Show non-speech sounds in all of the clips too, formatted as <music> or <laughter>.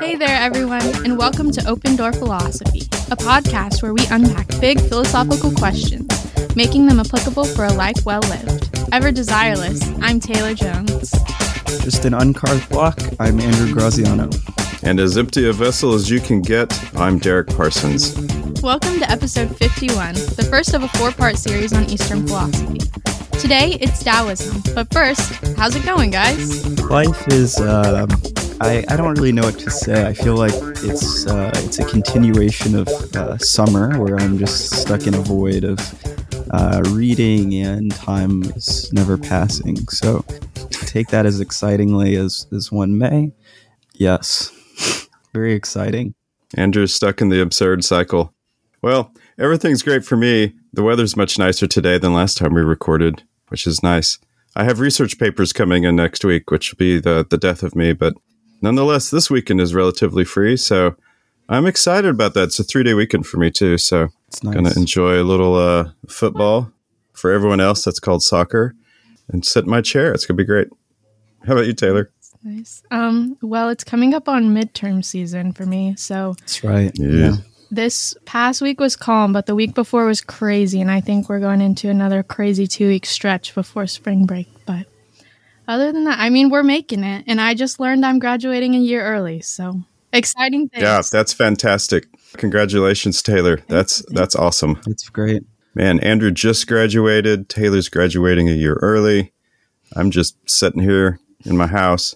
Hey there, everyone, and welcome to Open Door Philosophy, a podcast where we unpack big philosophical questions, making them applicable for a life well lived. Ever desireless, I'm Taylor Jones. Just an uncarved block, I'm Andrew Graziano. And as empty a vessel as you can get, I'm Derek Parsons. Welcome to episode 51, the first of a four part series on Eastern philosophy. Today, it's Taoism. But first, how's it going, guys? Life is, uh, I, I don't really know what to say. I feel like it's, uh, it's a continuation of uh, summer where I'm just stuck in a void of uh, reading and time is never passing. So take that as excitingly as, as one may. Yes, <laughs> very exciting. Andrew's stuck in the absurd cycle. Well, everything's great for me. The weather's much nicer today than last time we recorded, which is nice. I have research papers coming in next week, which will be the, the death of me, but nonetheless, this weekend is relatively free, so I'm excited about that. It's a three day weekend for me, too, so It's nice. gonna enjoy a little uh, football. For everyone else, that's called soccer, and sit in my chair. It's gonna be great. How about you, Taylor? Nice. Um, well, it's coming up on midterm season for me, so That's right. Yeah. This past week was calm, but the week before was crazy, and I think we're going into another crazy two week stretch before spring break. But other than that, I mean, we're making it, and I just learned I'm graduating a year early, so exciting things. Yeah, that's fantastic. Congratulations, Taylor. That's that's awesome. That's great. Man, Andrew just graduated. Taylor's graduating a year early. I'm just sitting here in my house.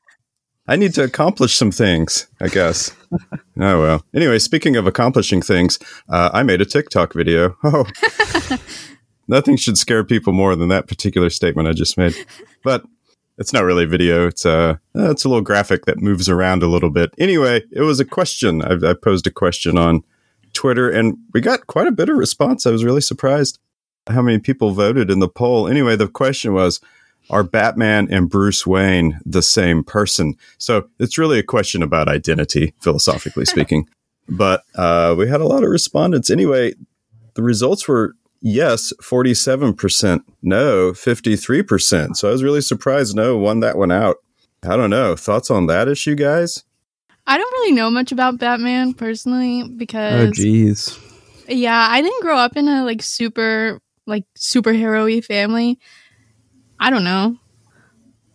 <laughs> I need to accomplish some things, I guess. <laughs> oh well. Anyway, speaking of accomplishing things, uh, I made a TikTok video. <laughs> Oh, <laughs> nothing should scare people more than that particular statement I just made. But it's not really a video. It's a uh, it's a little graphic that moves around a little bit. Anyway, it was a question. I, I posed a question on Twitter, and we got quite a bit of response. I was really surprised how many people voted in the poll. Anyway, the question was Are Batman and Bruce Wayne the same person? So it's really a question about identity, philosophically <laughs> speaking. But uh, we had a lot of respondents. Anyway, the results were yes, 47%, no, 53%. So I was really surprised no won that one out. I don't know. Thoughts on that issue, guys? I don't really know much about Batman personally because. Oh, because geez. yeah, I didn't grow up in a like super like superhero-y family. I don't know.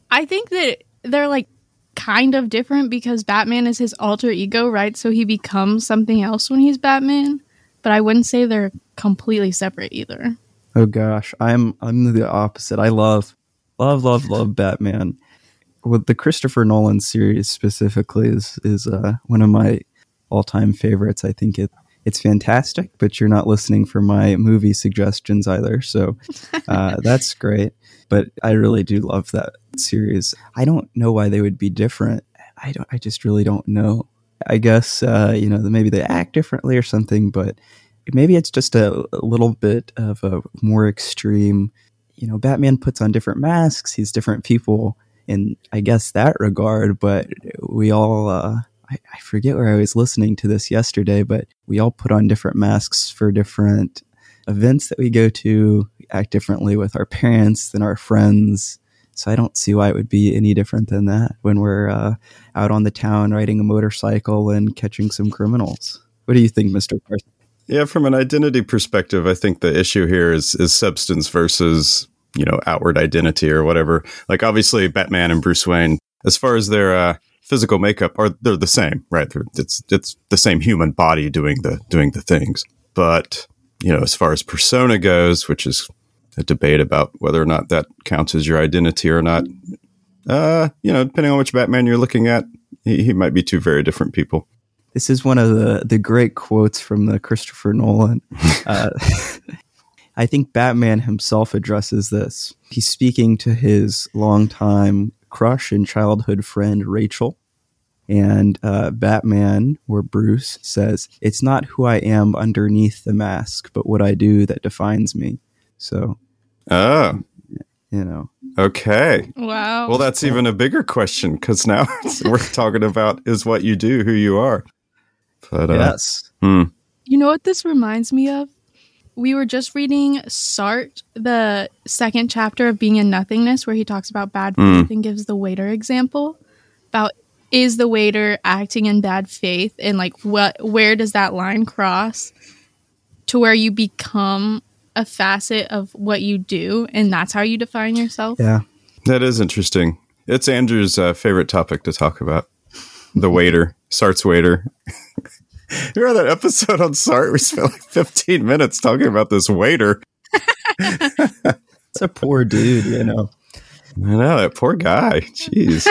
I think that they're like kind of different because Batman is his alter ego, right? So he becomes something else when he's Batman. But I wouldn't say they're completely separate either. Oh gosh, I'm I'm the opposite. I love love love love Batman. With the Christopher Nolan series specifically is is uh, one of my all time favorites. I think it it's fantastic, but you're not listening for my movie suggestions either. So uh, <laughs> that's great. But I really do love that series. I don't know why they would be different. I don't. I just really don't know. I guess uh, you know maybe they act differently or something, but maybe it's just a, a little bit of a more extreme. You know, Batman puts on different masks. He's different people in I guess that regard. But we all. Uh, I, I forget where I was listening to this yesterday, but we all put on different masks for different events that we go to. Act differently with our parents than our friends. So I don't see why it would be any different than that when we're uh, out on the town riding a motorcycle and catching some criminals. What do you think, Mister Carson? Yeah, from an identity perspective, I think the issue here is is substance versus you know outward identity or whatever. Like obviously, Batman and Bruce Wayne, as far as their uh, physical makeup, are they're the same, right? They're, it's it's the same human body doing the doing the things. But you know, as far as persona goes, which is a debate about whether or not that counts as your identity or not. Uh, you know, depending on which Batman you're looking at, he, he might be two very different people. This is one of the the great quotes from the Christopher Nolan. <laughs> Uh, <laughs> I think Batman himself addresses this. He's speaking to his longtime crush and childhood friend Rachel, and uh, Batman or Bruce says, "It's not who I am underneath the mask, but what I do that defines me." So Oh, you know, okay. Wow. Well, that's even a bigger question because now <laughs> we're talking about is what you do, who you are. But uh, yes, hmm. you know what this reminds me of? we were just reading Sartre, the second chapter of Being and Nothingness, where he talks about bad Mm. faith and gives the waiter example about is the waiter acting in bad faith and like what where does that line cross to where you become a facet of what you do and that's how you define yourself. Yeah. That is interesting. It's Andrew's uh, favorite topic to talk about. The waiter, Sartre's waiter. you remember that episode on Sartre? We spent like 15 minutes talking about this waiter. It's a poor dude, you know. I know, that poor guy. Jeez.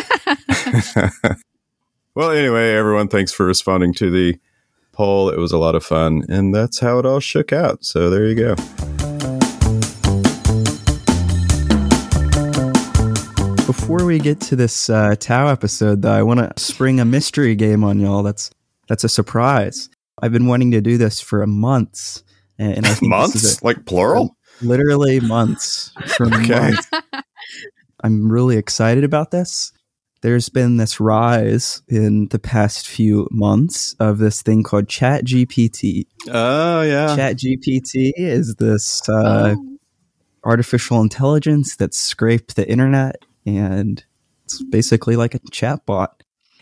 <laughs> well, anyway, everyone, thanks for responding to the poll. It was a lot of fun, and that's how it all shook out. So there you go. Before we get to this uh, Tao episode, though, I want to spring a mystery game on y'all. That's that's a surprise. I've been wanting to do this for months, and, I think Months? Like plural? literally months. For Okay. months. I'm really excited about this. There's been this rise in the past few months of this thing called ChatGPT. Oh, yeah. ChatGPT is this uh, Oh. artificial intelligence that scraped the internet and it's basically like a chatbot.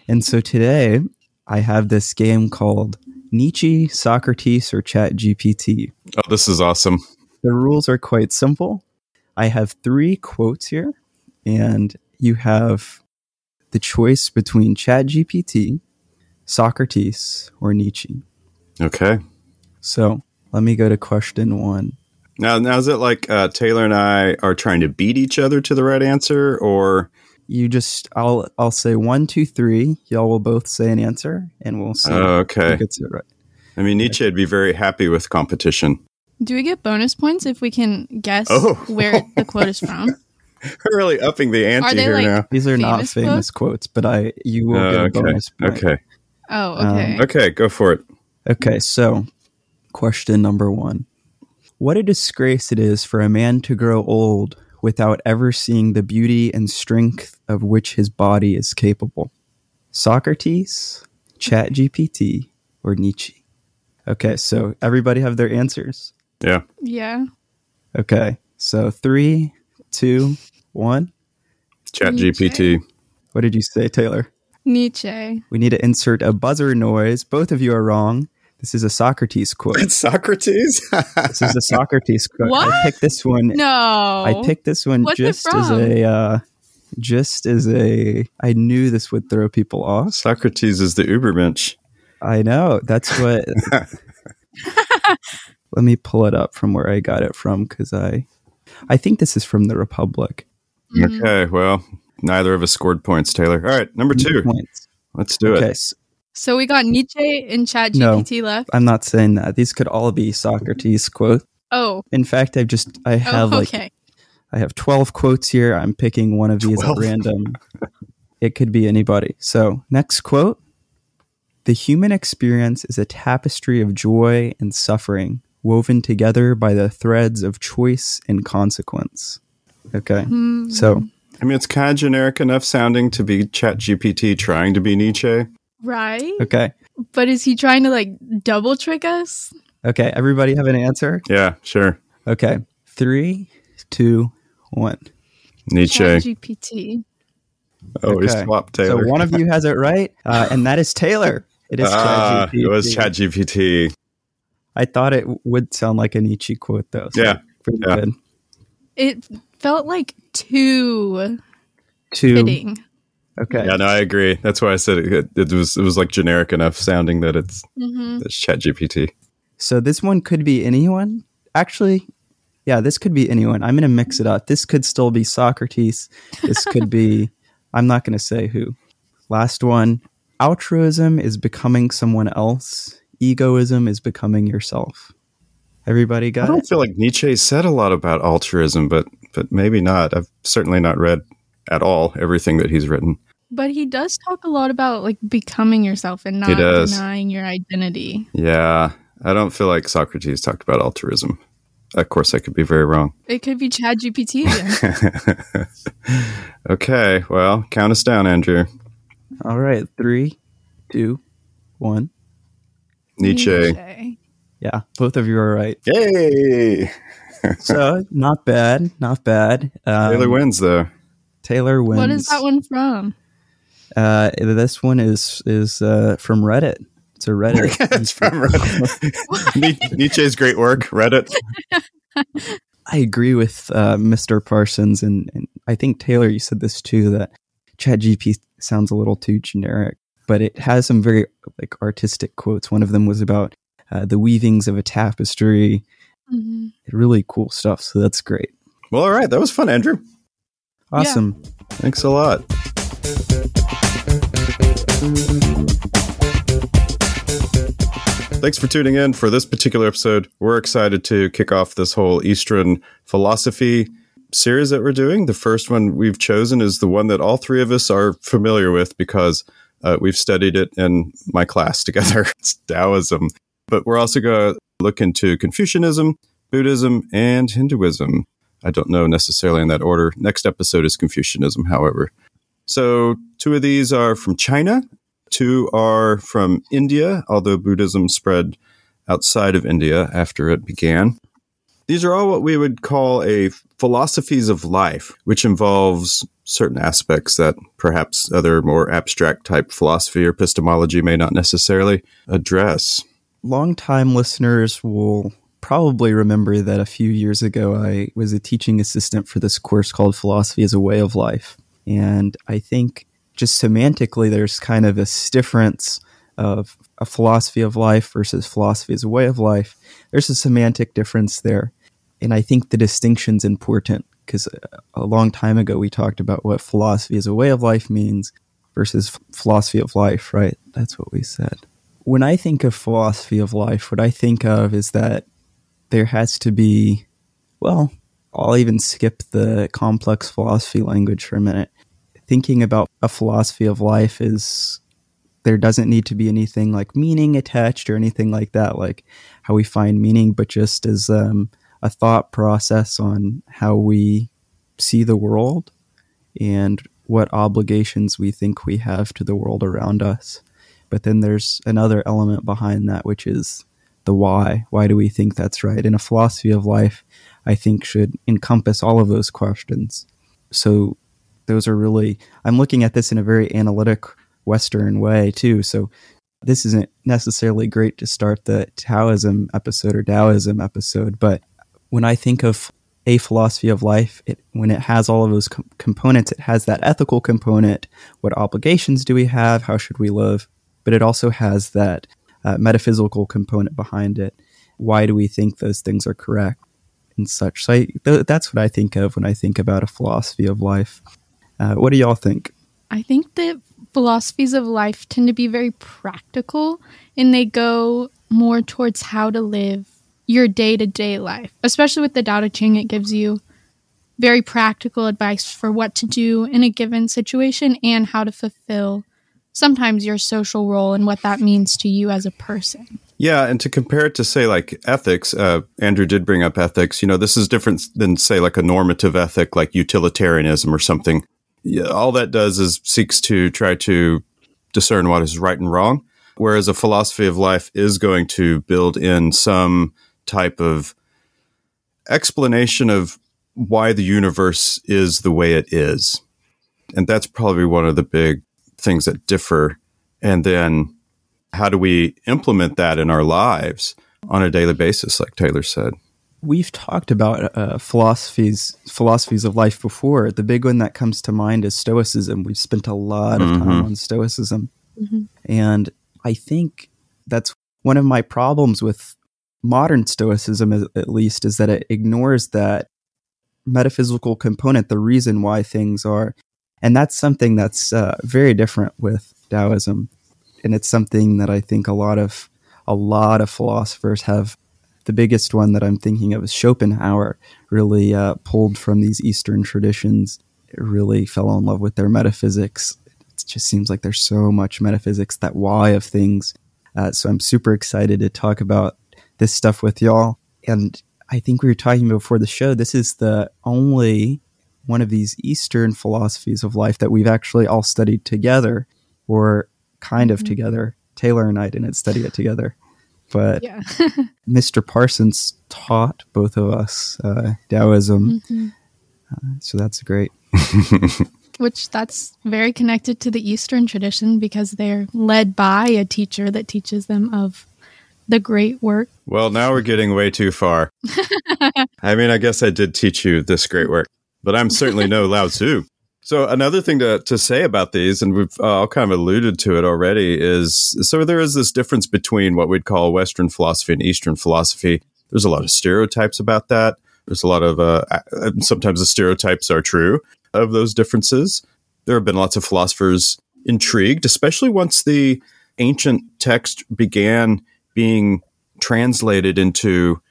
And so today I have this game called Nietzsche, Socrates, or Chat GPT. Oh, this is awesome. The rules are quite simple. I have three quotes here, and you have the choice between Chat GPT, Socrates, or Nietzsche. Okay. So let me go to question one. Now, now is it like uh, Taylor and I are trying to beat each other to the right answer, or You just I'll I'll say one, two, three. Y'all will both say an answer, and we'll see oh, who okay? gets it right. I mean, Nietzsche would be very happy with competition. Do we get bonus points if we can guess Oh. where the quote is from? <laughs> We're really upping the ante Are they, here like- now. These are not Famous famous quotes, but I you will Oh, get a okay. bonus point. Okay. Oh, Um, okay. Okay. Go for it. Okay, so question number one. What a disgrace it is for a man to grow old without ever seeing the beauty and strength of which his body is capable. Socrates, ChatGPT, or Nietzsche? Okay, so everybody have their answers. Yeah. yeah. Okay, so three, two, one. ChatGPT. What did you say, Taylor? Nietzsche. We need to insert a buzzer noise. Both of you are wrong. This is a Socrates quote. It's <laughs> Socrates. This is a Socrates quote. I What? picked this one No. I picked this one What's just as a uh, just as a I knew this would throw people off. Socrates is the Ubermensch. I know. That's what <laughs> Let me pull it up from where I got it from cuz I I think this is from the Republic. Mhm. Okay. Well, neither of us scored points, Taylor. All right. Number two. Points. Let's do Okay, it. s- So we got Nietzsche and Chat No. GPT left. I'm not saying that. These could all be Socrates quotes. Oh, In fact, I've just I oh have like okay. I have 12 quotes here. I'm picking one of these 12. at random. it could be anybody. So, next quote The human experience is a tapestry of joy and suffering, woven together by the threads of choice and consequence. Okay. Hmm. So, I mean, it's kind of generic enough sounding to be Chat GPT trying to be Nietzsche. Right? okay. But is he trying to like double trick us? Okay. Everybody have an answer? Yeah, sure. Okay. Three, two, one. Nietzsche. Chat GPT. Always Okay. swap Taylor. So, one of you has it right, uh, and that is Taylor. It is Ah, ChatGPT. it was Chat GPT. I thought it would sound like a Nietzsche quote, though. so Yeah. Pretty Yeah. good. It felt like too Two. fitting. Okay. Yeah, no, I agree. That's why I said it, it was it was like generic enough sounding that it's hmm it's Chat GPT. So this one could be anyone. Actually, yeah, this could be anyone. I'm going to mix it up. This could still be Socrates. This could be, <laughs> I'm not going to say who. Last one altruism is becoming someone else, egoism is becoming yourself. Everybody got it? I don't it? feel like Nietzsche said a lot about altruism, but but maybe not. I've certainly not read at all everything that he's written. But he does talk a lot about like becoming yourself and not denying your identity. Yeah, I don't feel like Socrates talked about altruism. Of course, I could be very wrong. It could be Chat GPT <laughs> okay, well, count us down, Andrew. All right. Three, two, one. Nietzsche. Nietzsche. Yeah, both of you are right. Yay! <laughs> So not bad, not bad. Um, Taylor wins though. Taylor wins. What is that one from? Uh, this one is is uh, from Reddit. It's a Reddit. <laughs> it's from Reddit. <laughs> Ni- Nietzsche's great work, Reddit. <laughs> I agree with uh, Mr. Parsons, and, and I think Taylor, you said this too that ChatGPT sounds a little too generic, but it has some very like artistic quotes. One of them was about uh, the weavings of a tapestry. Mhm. Really cool stuff. So that's great. Well, all right, that was fun, Andrew. Awesome. Thanks a lot. Thanks for tuning in for this particular episode. We're excited to kick off this whole Eastern philosophy series that we're doing. The first one we've chosen is the one that all three of us are familiar with because uh, we've studied it in my class <laughs> together. it's Taoism. But we're also going to look into Confucianism, Buddhism, and Hinduism. I don't know necessarily in that order. Next episode is Confucianism, however. So, two of these are from China, two are from India, although Buddhism spread outside of India after it began. These are all what we would call a philosophies of life, which involves certain aspects that perhaps other more abstract type philosophy or epistemology may not necessarily address. Longtime listeners will probably remember that a few years ago I was a teaching assistant for this course called Philosophy as a Way of Life. And I think just semantically, there's kind of this difference of a philosophy of life versus philosophy as a way of life. There's a semantic difference there. And I think the distinction's important because uh, a long time ago we talked about what philosophy as a way of life means versus philosophy of life, right? That's what we said. When I think of philosophy of life, what I think of is that there has to be, well, I'll even skip the complex philosophy language for a minute. Thinking about a philosophy of life is there doesn't need to be anything like meaning attached or anything like that, like how we find meaning, but just as um, a thought process on how we see the world and what obligations we think we have to the world around us. But then there's another element behind that, which is the why. Why do we think that's right? And a philosophy of life, I think, should encompass all of those questions. So those are really, I'm looking at this in a very analytic Western way too. So this isn't necessarily great to start the Taoism episode or Taoism episode, but when I think of a philosophy of life, it, when it has all of those com- components, it has that ethical component. What obligations do we have? How should we live? But it also has that uh, metaphysical component behind it. Why do we think those things are correct and such? So I, th- that's what I think of when I think about a philosophy of life. Uh, what do y'all think? I think that philosophies of life tend to be very practical and they go more towards how to live your day to day life. Especially with the Tao Te Ching, it gives you very practical advice for what to do in a given situation and how to fulfill sometimes your social role and what that means to you as a person. Yeah, and to compare it to say like ethics, uh, Andrew did bring up ethics. You know, this is different than say like a normative ethic, like utilitarianism or something. Yeah, all that does is seeks to try to discern what is right and wrong, whereas a philosophy of life is going to build in some type of explanation of why the universe is the way it is, and that's probably one of the big things that differ. And then how do we implement that in our lives on a daily basis, like Taylor said? We've talked about uh, philosophies philosophies of life before. The big one that comes to mind is Stoicism. We've spent a lot of time Mhm. on Stoicism, Mhm. and I think that's one of my problems with modern Stoicism, at least, is that it ignores that metaphysical component, the reason why things are, and that's something that's uh, very different with Taoism, and it's something that I think a lot of a lot of philosophers have the biggest one that I'm thinking of is Schopenhauer, really uh, pulled from these Eastern traditions, really fell in love with their metaphysics. It just seems like there's so much metaphysics, that why of things. Uh, so I'm super excited to talk about this stuff with y'all. And I think we were talking before the show, this is the only one of these Eastern philosophies of life that we've actually all studied together or kind of Mhm. together. Taylor and I didn't study it together. But Yeah. <laughs> Mr. Parsons taught both of us uh, Taoism, Mhm. so that's great. <laughs> Which that's very connected to the Eastern tradition because they're led by a teacher that teaches them of the great work. Well, now we're getting way too far. <laughs> I mean, I guess I did teach you this great work, but I'm certainly no Lao Tzu. So another thing to, to say about these, and we've uh, all kind of alluded to it already, is so there is this difference between what we'd call Western philosophy and Eastern philosophy. There's a lot of stereotypes about that. There's a lot of uh, sometimes the stereotypes are true of those differences. There have been lots of philosophers intrigued, especially once the ancient text began being translated into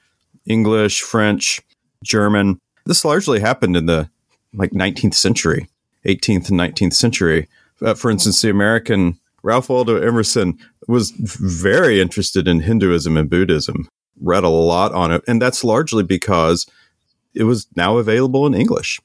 English, French, German. This largely happened in the like 19th century, 18th and 19th century. Uh, for instance, the American Ralph Waldo Emerson was very interested in Hinduism and Buddhism, read a lot on it, and that's largely because it was now available in English.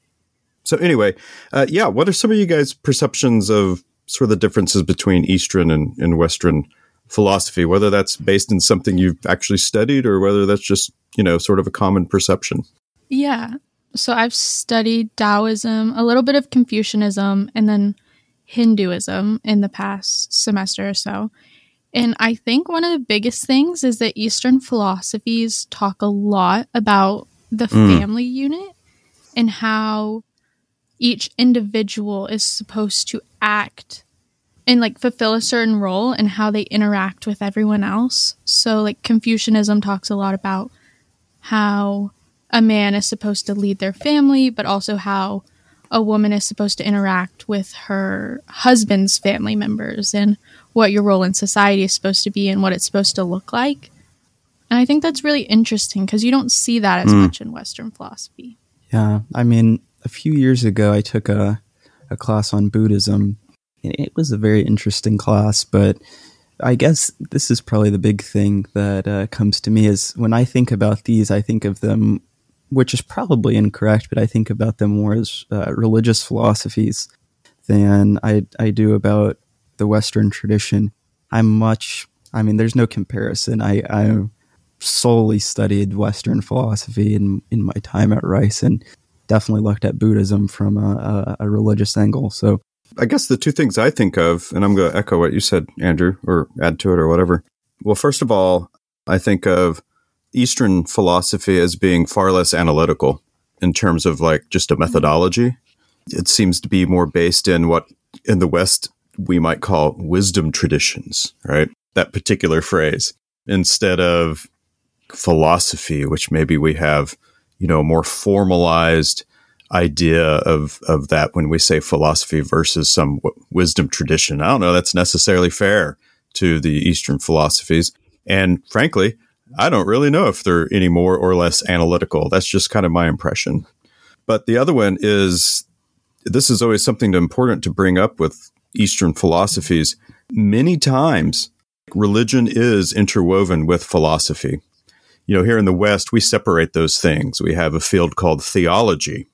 So anyway, uh, yeah, what are some of you guys' perceptions of sort of the differences between Eastern and, and Western philosophy, whether that's based in something you've actually studied or whether that's just, you know, sort of a common perception? Yeah. So I've studied Taoism, a little bit of Confucianism, and then Hinduism in the past semester or so. And I think one of the biggest things is that Eastern philosophies talk a lot about the Mm. family unit and how each individual is supposed to act and like fulfill a certain role and how they interact with everyone else. So, like, Confucianism talks a lot about how a man is supposed to lead their family, but also how a woman is supposed to interact with her husband's family members and what your role in society is supposed to be and what it's supposed to look like. And I think that's really interesting because you don't see that as Mm. much in Western philosophy. Yeah, I mean, a few years ago, I took a, a class on Buddhism. It was a very interesting class, but I guess this is probably the big thing that uh, comes to me is when I think about these, I think of them, which is probably incorrect, but I think about them more as uh, religious philosophies than I, I do about the Western tradition. I'm much, I mean, there's no comparison. I, I solely studied Western philosophy in, in my time at Rice and definitely looked at Buddhism from a, a, a religious angle. So, I guess the two things I think of, and I'm going to echo what you said, Andrew, or add to it or whatever. Well, first of all, I think of Eastern philosophy as being far less analytical in terms of like just a mm-hmm. methodology. It seems to be more based in what in the West we might call wisdom traditions, right? That particular phrase instead of philosophy, which maybe we have, you know, a more formalized idea of of that when we say philosophy versus some w- wisdom tradition. I don't know that's necessarily fair to the Eastern philosophies, and frankly, I don't really know if they're any more or less analytical. That's just kind of my impression. But the other one is this is always something important to bring up with Eastern philosophies. Many times, religion is interwoven with philosophy. You know, here in the West, we separate those things. We have a field called theology,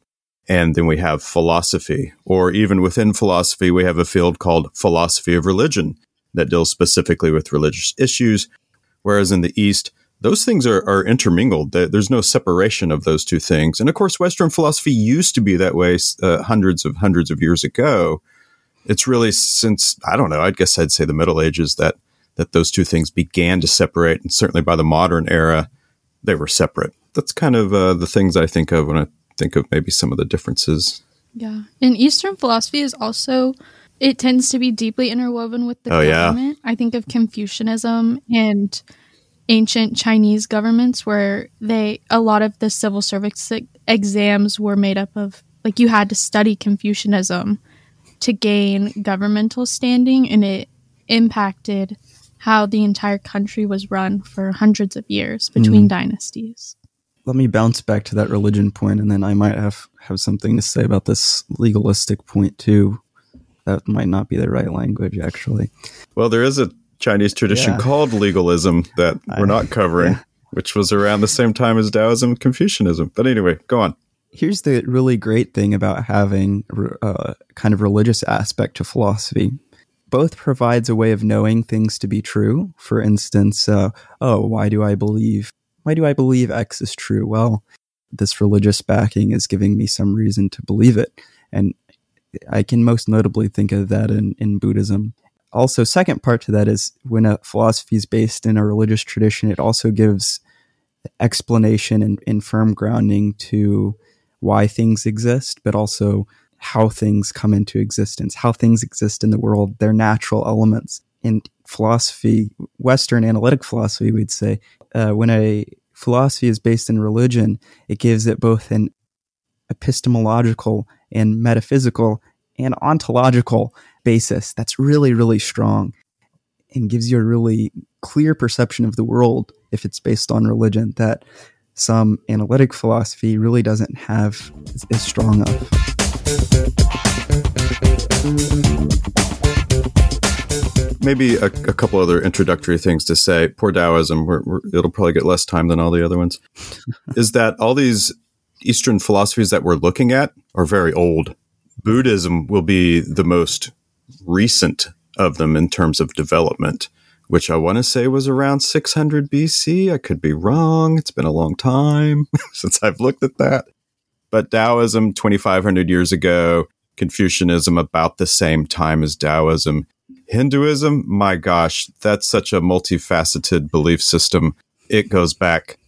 and then we have philosophy. Or even within philosophy, we have a field called philosophy of religion that deals specifically with religious issues. Whereas in the East, those things are, are intermingled. There's no separation of those two things. And of course, Western philosophy used to be that way uh, hundreds of hundreds of years ago. It's really since, I don't know, I guess I'd say the Middle Ages that, that those two things began to separate. And certainly by the modern era, they were separate. That's kind of uh, the things I think of when I think of maybe some of the differences. Yeah. And Eastern philosophy is also it tends to be deeply interwoven with the Oh, yeah. government. I think of Confucianism and ancient Chinese governments where they a lot of the civil service exams were made up of like you had to study Confucianism to gain governmental standing and it impacted how the entire country was run for hundreds of years hmm. between dynasties. let me bounce back to that religion point, and then I might have, have something to say about this legalistic point too. That might not be the right language, actually. Well, there is a Chinese tradition Yeah. called legalism that <laughs> I- we're not covering, yeah. which was around the same time as Taoism and Confucianism. But anyway, go on. Here's the really great thing about having a kind of religious aspect to philosophy both provides a way of knowing things to be true. For instance, uh, oh, why do I believe? Why do I believe X is true? Well, this religious backing is giving me some reason to believe it, and I can most notably think of that in, in Buddhism. Also, second part to that is when a philosophy is based in a religious tradition, it also gives explanation and, and firm grounding to why things exist, but also how things come into existence, how things exist in the world, their natural elements. In philosophy, Western analytic philosophy, we'd say, uh, when a philosophy is based in religion, it gives it both an epistemological and metaphysical and ontological basis that's really, really strong and gives you a really clear perception of the world if it's based on religion that some analytic philosophy really doesn't have as strong of. Maybe a, a, couple other introductory things to say. Poor Taoism, we're, we're, it'll probably get less time than all the other ones. <laughs> is that all these Eastern philosophies that we're looking at are very old. Buddhism will be the most recent of them in terms of development, which I want to say was around 600 BC. I could be wrong. It's been a long time <laughs> since I've looked at that. But Taoism, 2,500 years ago, Confucianism, about the same time as Taoism. Hinduism, my gosh, that's such a multifaceted belief system. It goes back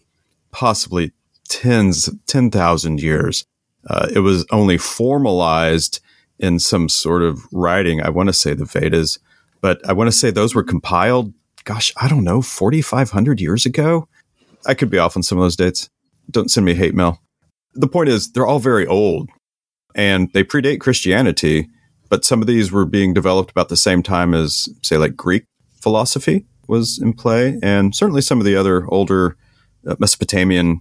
possibly tens, 10,000 years. Uh, it was only formalized in some sort of writing. I want to say the Vedas, but I want to say those were compiled, gosh, I don't know, 4,500 years ago. I could be off on some of those dates. Don't send me hate mail. The point is, they're all very old and they predate Christianity, but some of these were being developed about the same time as, say, like Greek philosophy was in play, and certainly some of the other older uh, Mesopotamian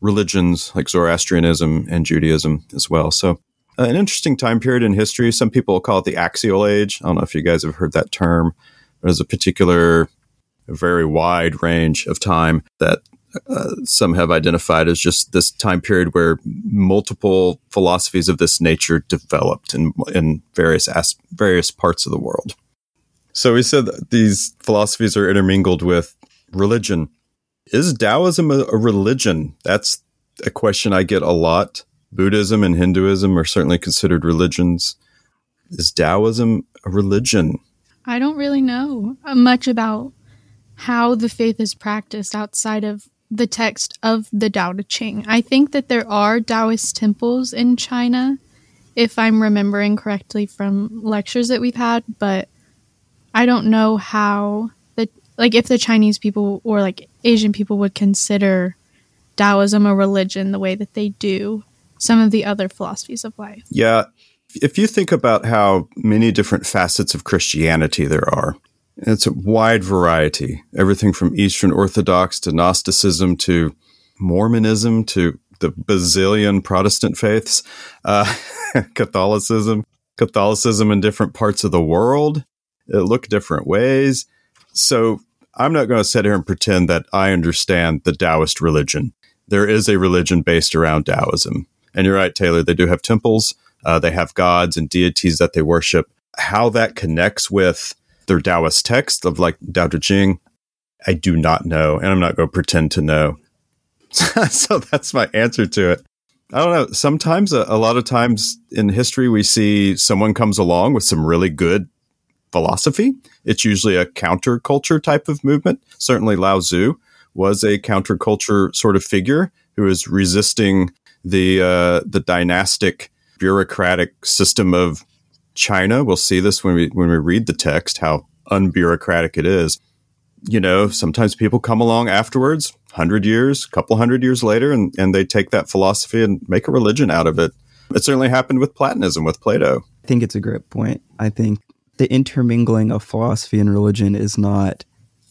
religions like Zoroastrianism and Judaism as well. So an interesting time period in history. Some people call it the axial age. I don't know if you guys have heard that term. There's a particular, very wide range of time that uh, some have identified as just this time period where multiple philosophies of this nature developed in, in various as- various parts of the world. So we said these philosophies are intermingled with religion. Is Taoism a religion? That's a question I get a lot. Buddhism and Hinduism are certainly considered religions. Is Taoism a religion? I don't really know much about how the faith is practiced outside of the text of the Tao Te Ching. I think that there are Taoist temples in China, if I'm remembering correctly from lectures that we've had, but I don't know how the like if the Chinese people or like Asian people would consider Taoism a religion the way that they do some of the other philosophies of life. Yeah. If you think about how many different facets of Christianity there are, it's a wide variety. Everything from Eastern Orthodox to Gnosticism to Mormonism to the bazillion Protestant faiths, uh, <laughs> Catholicism, Catholicism in different parts of the world. It look different ways. So I'm not going to sit here and pretend that I understand the Taoist religion. There is a religion based around Taoism. And you're right, Taylor, they do have temples. Uh, they have gods and deities that they worship. How that connects with their Taoist text of like Tao Te Ching, I do not know. And I'm not going to pretend to know. <laughs> so that's my answer to it. I don't know. Sometimes, a, a, lot of times in history, we see someone comes along with some really good philosophy. It's usually a counterculture type of movement. Certainly, Lao Tzu was a counterculture sort of figure who is resisting the uh, the dynastic bureaucratic system of China. We'll see this when we when we read the text how unbureaucratic it is. You know, sometimes people come along afterwards, hundred years, a couple hundred years later, and, and they take that philosophy and make a religion out of it. It certainly happened with Platonism, with Plato. I think it's a great point. I think the intermingling of philosophy and religion is not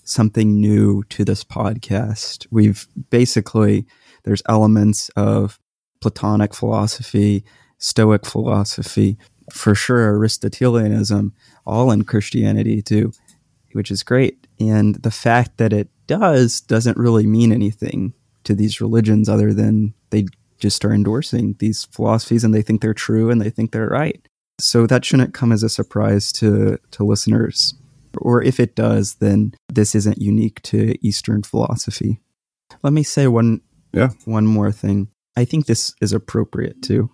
something new to this podcast. We've basically there's elements of Platonic philosophy, Stoic philosophy, for sure Aristotelianism, all in Christianity too, which is great. And the fact that it does doesn't really mean anything to these religions other than they just are endorsing these philosophies and they think they're true and they think they're right. So that shouldn't come as a surprise to, to listeners. Or if it does, then this isn't unique to Eastern philosophy. Let me say one Yeah. one more thing. I think this is appropriate too.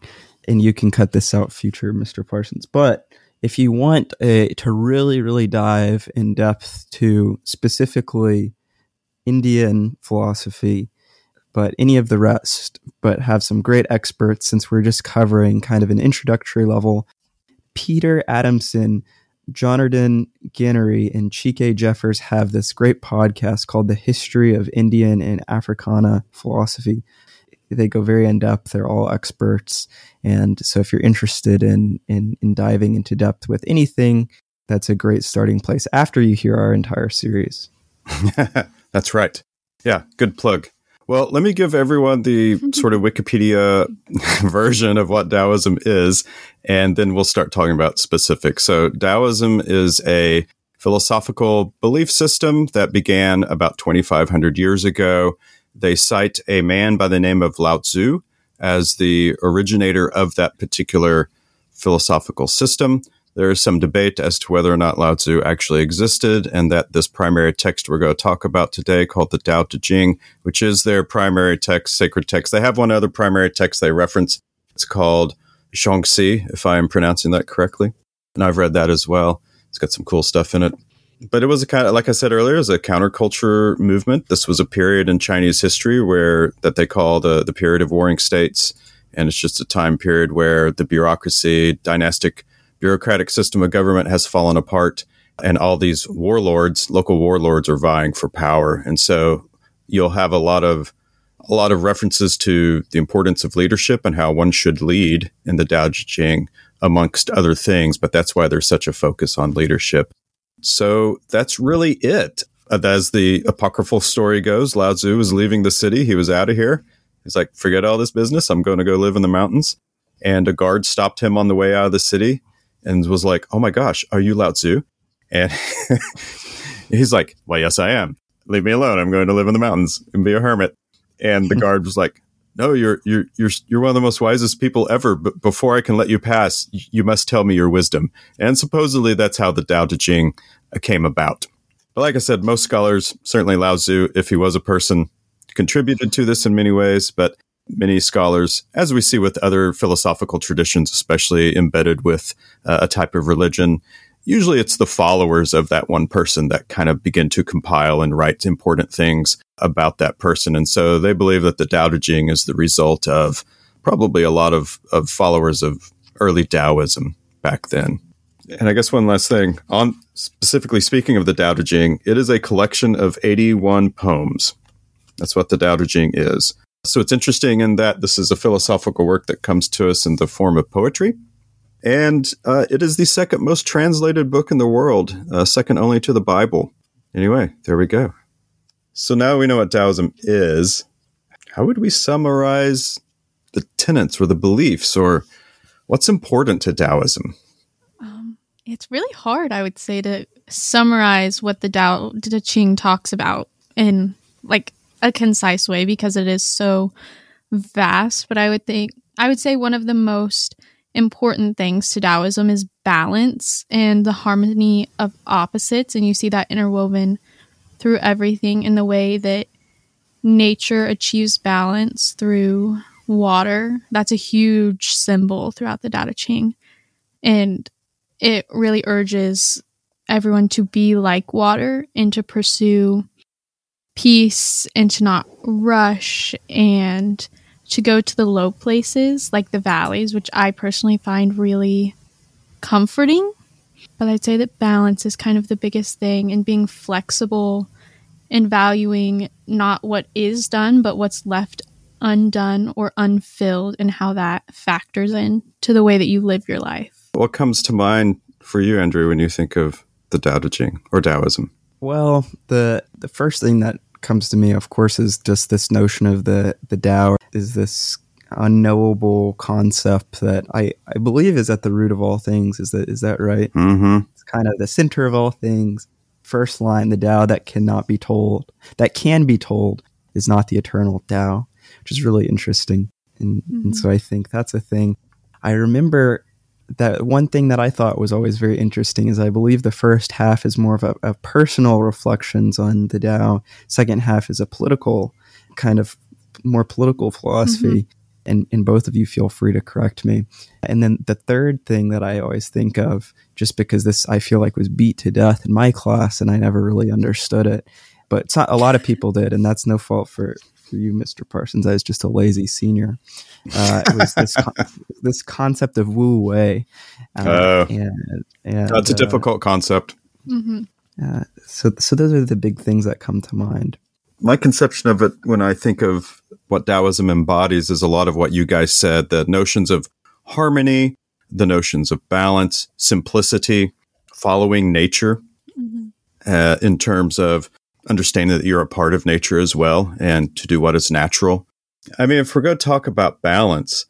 And you can cut this out, future Mr. Parsons. But if you want a, to really, really dive in depth to specifically Indian philosophy, but any of the rest, but have some great experts since we're just covering kind of an introductory level. Peter Adamson, Jonathan Ganeri, and Chike Jeffers have this great podcast called The History of Indian and Africana Philosophy. They go very in depth. They're all experts. And so if you're interested in, in, in diving into depth with anything, that's a great starting place after you hear our entire series. <laughs> That's right. Yeah, good plug. Well, let me give everyone the <laughs> sort of Wikipedia <laughs> version of what Taoism is, and then we'll start talking about specifics. So, Taoism is a philosophical belief system that began about 2,500 years ago. They cite a man by the name of Lao Tzu as the originator of that particular philosophical system. There is some debate as to whether or not Lao Tzu actually existed, and that this primary text we're going to talk about today, called the Tao Te Ching, which is their primary text, sacred text. They have one other primary text they reference. It's called Zhuangzi, if I am pronouncing that correctly. And I've read that as well. It's got some cool stuff in it. But it was a kind of, like I said earlier, it was a counterculture movement. This was a period in Chinese history where that they call the, the period of warring states. And it's just a time period where the bureaucracy, dynastic bureaucratic system of government has fallen apart and all these warlords, local warlords are vying for power. And so you'll have a lot of a lot of references to the importance of leadership and how one should lead in the Tao Te Ching amongst other things, but that's why there's such a focus on leadership. So that's really it. As the apocryphal story goes, Lao Tzu was leaving the city. He was out of here. He's like, forget all this business. I'm going to go live in the mountains. And a guard stopped him on the way out of the city and was like, "Oh my gosh, are you Lao Tzu?" And <laughs> he's like, "Well, yes, I am. Leave me alone. I'm going to live in the mountains and be a hermit." And the <laughs> guard was like, "No, you're you're you're you're one of the most wisest people ever. But before I can let you pass, you must tell me your wisdom." And supposedly that's how the Tao Te Ching came about. But like I said, most scholars, certainly Lao Tzu, if he was a person, contributed to this in many ways. But many scholars, as we see with other philosophical traditions, especially embedded with uh, a type of religion, usually it's the followers of that one person that kind of begin to compile and write important things about that person. And so they believe that the Tao Te Ching is the result of probably a lot of, of followers of early Taoism back then. And I guess one last thing on specifically speaking of the Tao Te Ching, it is a collection of 81 poems. That's what the Tao Te Ching is. So it's interesting in that this is a philosophical work that comes to us in the form of poetry. And uh, it is the second most translated book in the world, uh, second only to the Bible. Anyway, there we go. So now we know what Taoism is. How would we summarize the tenets or the beliefs or what's important to Taoism? Um, it's really hard, I would say, to summarize what the Tao Te Ching talks about in like a concise way because it is so vast. But I would think I would say one of the most important things to Taoism is balance and the harmony of opposites, and you see that interwoven through everything in the way that nature achieves balance through water. That's a huge symbol throughout the Tao Te Ching. And it really urges everyone to be like water and to pursue peace and to not rush and to go to the low places like the valleys, which I personally find really comforting. But I'd say that balance is kind of the biggest thing and being flexible and valuing not what is done, but what's left undone or unfilled and how that factors in to the way that you live your life. What comes to mind for you, Andrew, when you think of the Tao Te Ching or Taoism? Well, the the first thing that comes to me, of course, is just this notion of the the Tao is this unknowable concept that I, I believe is at the root of all things. Is that is that right? Mm-hmm. It's kind of the center of all things. First line, the Tao that cannot be told, that can be told, is not the eternal Tao, which is really interesting. And, mm-hmm. and so I think that's a thing. I remember that one thing that I thought was always very interesting is I believe the first half is more of a, a personal reflections on the Tao. Second half is a political kind of more political philosophy. Mm-hmm. And, and both of you feel free to correct me. And then the third thing that I always think of, just because this I feel like was beat to death in my class and I never really understood it, but a lot of people did, and that's no fault for, for you, Mr. Parsons. I was just a lazy senior. Uh, it was this con- <laughs> this concept of Wu Wei. Uh, uh, and, and, that's a uh, difficult concept. Mm-hmm. Uh, so, so those are the big things that come to mind. My conception of it, when I think of what Taoism embodies, is a lot of what you guys said: the notions of harmony, the notions of balance, simplicity, following nature, mm-hmm. uh, in terms of understanding that you're a part of nature as well, and to do what is natural I mean, if we're going to talk about balance,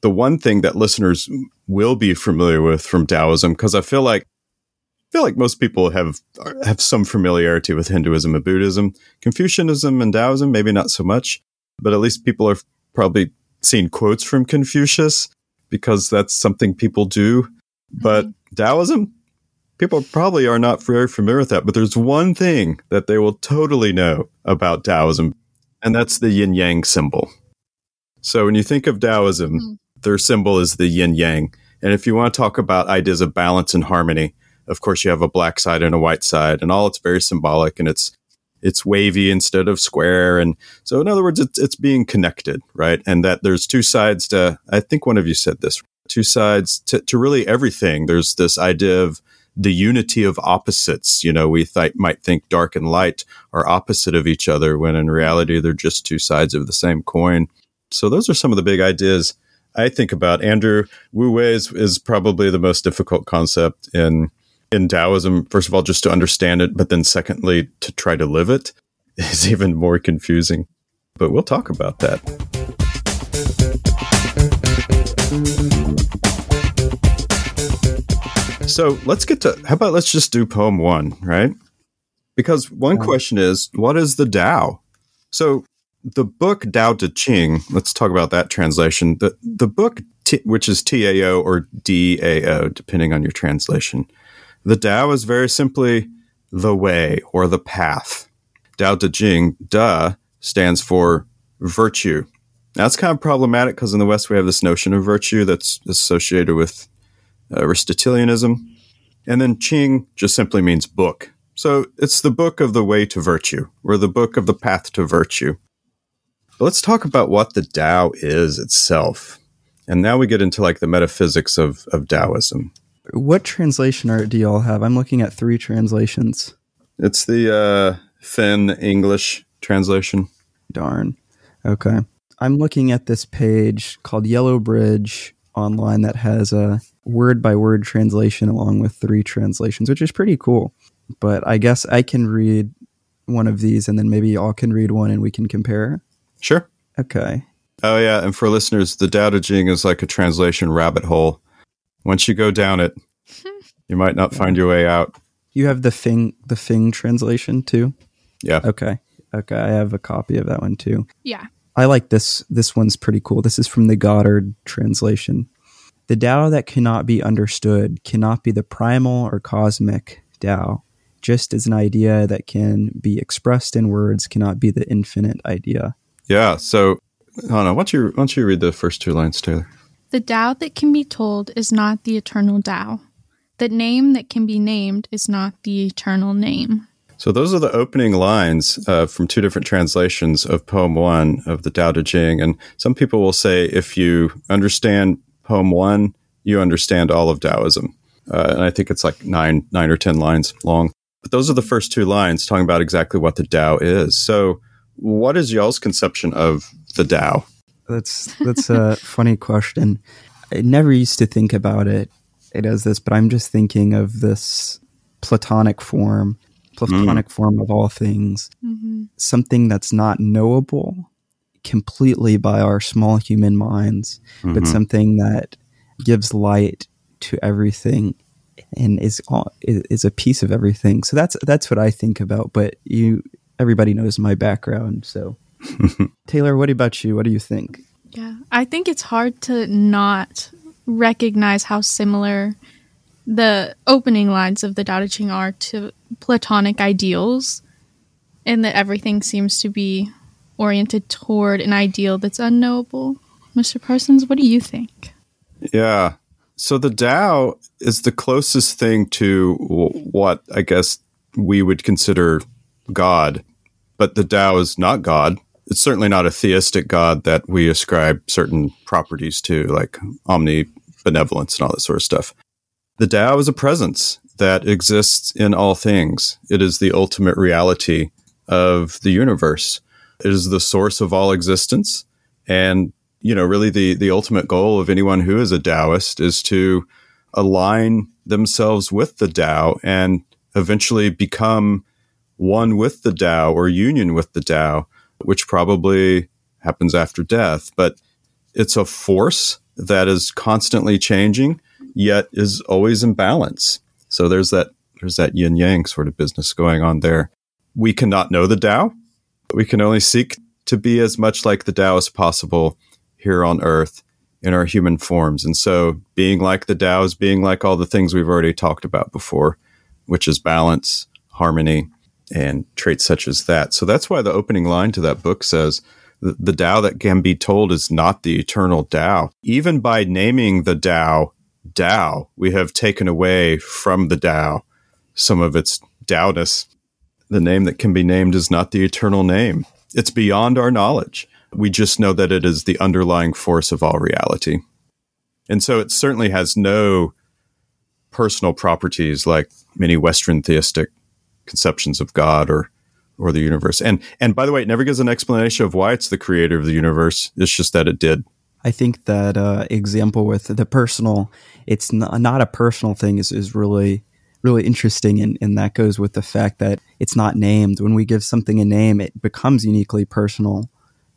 the one thing that listeners will be familiar with from Taoism, because I feel like I feel like most people have have some familiarity with Hinduism and Buddhism, Confucianism and Taoism, maybe not so much, but at least people have probably seen quotes from Confucius because that's something people do. But mm-hmm. Taoism, people probably are not very familiar with that. But there's one thing that they will totally know about Taoism and that's the yin yang symbol. So when you think of Taoism, mm. their symbol is the yin yang. And if you want to talk about ideas of balance and harmony, of course you have a black side and a white side, and all it's very symbolic and it's it's wavy instead of square. And so in other words, it's it's being connected, right? And that there's two sides to I think one of you said this, two sides to, to really everything. There's this idea of the unity of opposites. You know, we th- might think dark and light are opposite of each other when in reality they're just two sides of the same coin. So those are some of the big ideas I think about. Andrew, Wu Wei is, is probably the most difficult concept in in Taoism. First of all, just to understand it, but then secondly, to try to live it <laughs> is even more confusing. But we'll talk about that. So let's get to how about let's just do poem one, right? Because one question is, what is the Tao? So the book Tao Te Ching, let's talk about that translation. The the book T, which is T A O or D A O, depending on your translation. The Tao is very simply the way or the path. Tao Te Ching, Da stands for virtue. Now it's kind of problematic because in the West we have this notion of virtue that's associated with Aristotelianism. And then Ching just simply means book. So it's the book of the way to virtue, or the book of the path to virtue. But let's talk about what the Tao is itself. And now we get into like the metaphysics of, of Taoism. What translation art do y'all have? I'm looking at three translations. It's the uh, Feng English translation. Darn. Okay. I'm looking at this page called Yellow Bridge online that has a word by word translation along with three translations, which is pretty cool. But I guess I can read one of these and then maybe y'all can read one and we can compare. Sure. Okay. Oh, yeah. And for listeners, the Tao Te Ching is like a translation rabbit hole. Once you go down it, <laughs> you might not find your way out. You have the Feng the Feng translation too? Yeah. Okay. Okay. I have a copy of that one too. Yeah. I like this. This one's pretty cool. This is from the Goddard translation. The Tao that cannot be understood cannot be the primal or cosmic Tao, just as an idea that can be expressed in words cannot be the infinite idea. Yeah. So, Hannah, why don't you, why don't you read the first two lines, Taylor? The Tao that can be told is not the eternal Tao. The name that can be named is not the eternal name. So those are the opening lines uh, from two different translations of poem one of the Tao Te Ching. And some people will say if you understand poem one, you understand all of Taoism. Uh, and I think it's like nine, nine or ten lines long. But those are the first two lines talking about exactly what the Tao is. So, what is y'all's conception of the Tao? That's that's a <laughs> funny question. I never used to think about it, it as this, but I'm just thinking of this platonic form platonic mm. form of all things, mm-hmm. something that's not knowable completely by our small human minds, mm-hmm. but something that gives light to everything and is is a piece of everything. So that's that's what I think about. But you, everybody knows my background. So, <laughs> Taylor, what about you? What do you think? Yeah, I think it's hard to not recognize how similar the opening lines of the Tao Te Ching are to Platonic ideals, and that everything seems to be oriented toward an ideal that's unknowable. Mr. Parsons, what do you think? Yeah. So the Tao is the closest thing to what I guess we would consider God, but the Tao is not God. It's certainly not a theistic God that we ascribe certain properties to, like omnibenevolence and all that sort of stuff. The Tao is a presence that exists in all things. It is the ultimate reality of the universe. Is the source of all existence. And, you know, really the, the ultimate goal of anyone who is a Taoist is to align themselves with the Tao and eventually become one with the Tao or union with the Tao, which probably happens after death. But it's a force that is constantly changing, yet is always in balance. So there's that there's that yin yang sort of business going on there. We cannot know the Tao. We can only seek to be as much like the Tao as possible here on earth in our human forms. And so being like the Tao is being like all the things we've already talked about before, which is balance, harmony, and traits such as that. So that's why the opening line to that book says the, Tao that can be told is not the eternal Tao. Even by naming the Tao Tao, we have taken away from the Tao some of its Taoness. The name that can be named is not the eternal name. It's beyond our knowledge. We just know that it is the underlying force of all reality. And so it certainly has no personal properties like many Western theistic conceptions of God or or the universe. And and by the way, it never gives an explanation of why it's the creator of the universe. It's just that it did. I think that uh, example with the personal, it's not, not a personal thing, is, is really really interesting, and, and that goes with the fact that it's not named. When we give something a name, it becomes uniquely personal,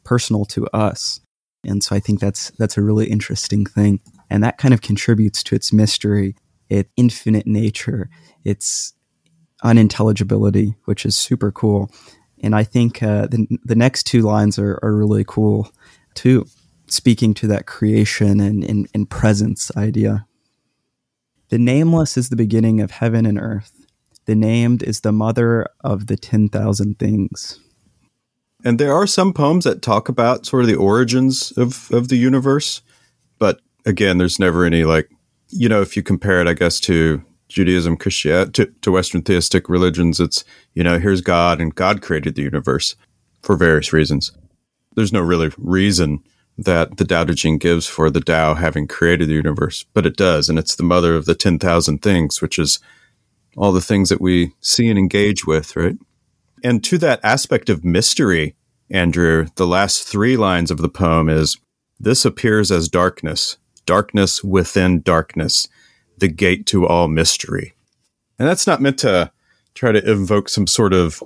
personal to us. And so I think that's that's a really interesting thing, and that kind of contributes to its mystery, its infinite nature, its unintelligibility, which is super cool. And I think uh, the the next two lines are, are really cool too, speaking to that creation and, and, and presence idea. The nameless is the beginning of heaven and earth. The named is the mother of the 10,000 things. And there are some poems that talk about sort of the origins of, of the universe. But again, there's never any like, you know, if you compare it, I guess, to Judaism, Christianity, to, to Western theistic religions, it's, you know, here's God and God created the universe for various reasons. There's no really reason that the Tao Te Ching gives for the Tao having created the universe, but it does. And it's the mother of the 10,000 things, which is all the things that we see and engage with, right? And to that aspect of mystery, Andrew, the last three lines of the poem is this appears as darkness, darkness within darkness, the gate to all mystery. And that's not meant to try to invoke some sort of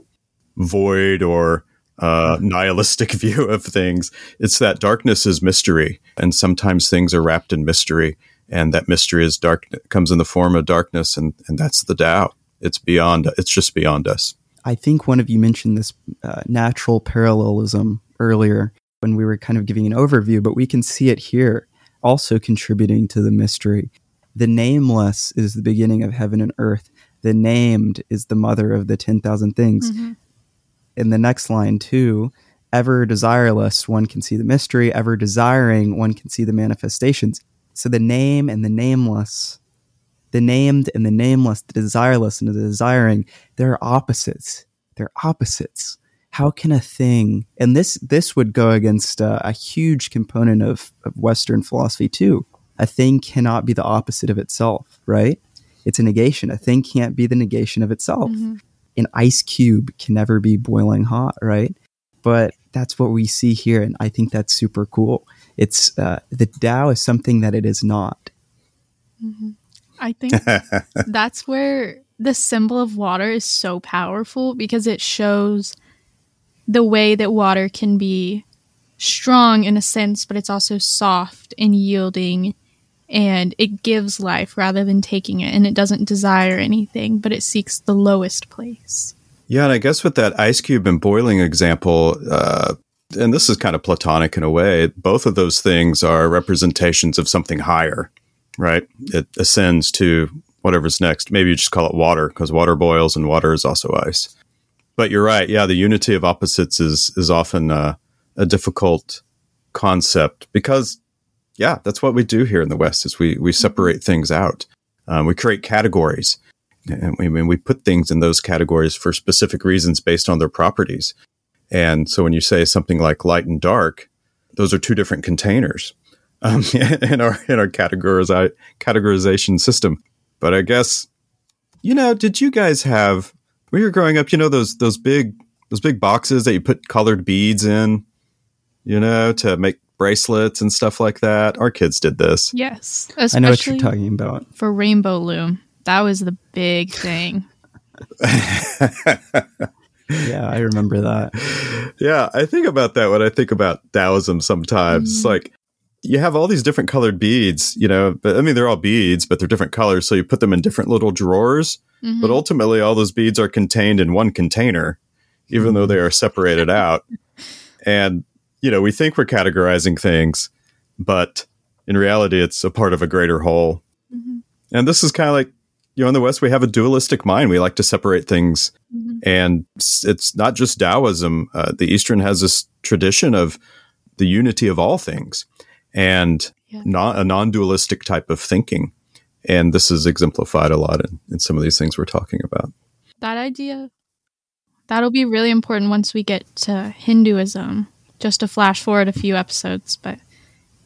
void or uh, nihilistic <laughs> view of things. It's that darkness is mystery, and sometimes things are wrapped in mystery, and that mystery is dark comes in the form of darkness, and and that's the Tao. It's beyond. It's just beyond us. I think one of you mentioned this uh, natural parallelism earlier when we were kind of giving an overview, but we can see it here also contributing to the mystery. The nameless is the beginning of heaven and earth. The named is the mother of the 10,000 things. Mm-hmm in the next line too ever desireless one can see the mystery ever desiring one can see the manifestations. So the name and the nameless the named and the nameless the desireless and the desiring they're opposites. They're opposites. How can a thing and this this would go against uh, a huge component of, of western philosophy too. A thing cannot be the opposite of itself right? It's a negation. A thing can't be the negation of itself. Mm-hmm an ice cube can never be boiling hot, right? But that's what we see here, and I think that's super cool. It's uh, the Tao is something that it is not. Mm-hmm. I think <laughs> that's where the symbol of water is so powerful because it shows the way that water can be strong in a sense, but it's also soft and yielding and it gives life rather than taking it and it doesn't desire anything but it seeks the lowest place yeah and i guess with that ice cube and boiling example uh, and this is kind of platonic in a way both of those things are representations of something higher right? It ascends to whatever's next. Maybe you just call it water because water boils and water is also ice. But you're right. Yeah, the unity of opposites is is often uh, a difficult concept because, yeah, that's what we do here in the West is we we separate things out. Um, we create categories, and we, we put things in those categories for specific reasons based on their properties. And so when you say something like light and dark, those are two different containers <laughs> um, in our in our categorize, categorization system. But I guess you know, did you guys have when you were growing up? You know those those big those big boxes that you put colored beads in, you know, to make bracelets and stuff like that. Our kids did this. Yes, I know what you're talking about. For Rainbow Loom, that was the big thing. <laughs> yeah, I remember that. Yeah, I think about that when I think about Taoism sometimes. Mm. It's like you have all these different colored beads, you know, but I mean, they're all beads, but they're different colors. So you put them in different little drawers, mm-hmm. but ultimately all those beads are contained in one container, even mm-hmm. though they are separated <laughs> out. And, you know, we think we're categorizing things, but in reality, it's a part of a greater whole. Mm-hmm. And this is kind of like, you know, in the West, we have a dualistic mind. We like to separate things. Mm-hmm. And it's not just Taoism. Uh, the Eastern has this tradition of the unity of all things and yeah. not a non-dualistic type of thinking. And this is exemplified a lot in, in some of these things we're talking about. That idea, that'll be really important once we get to Hinduism. Just to flash forward a few episodes, but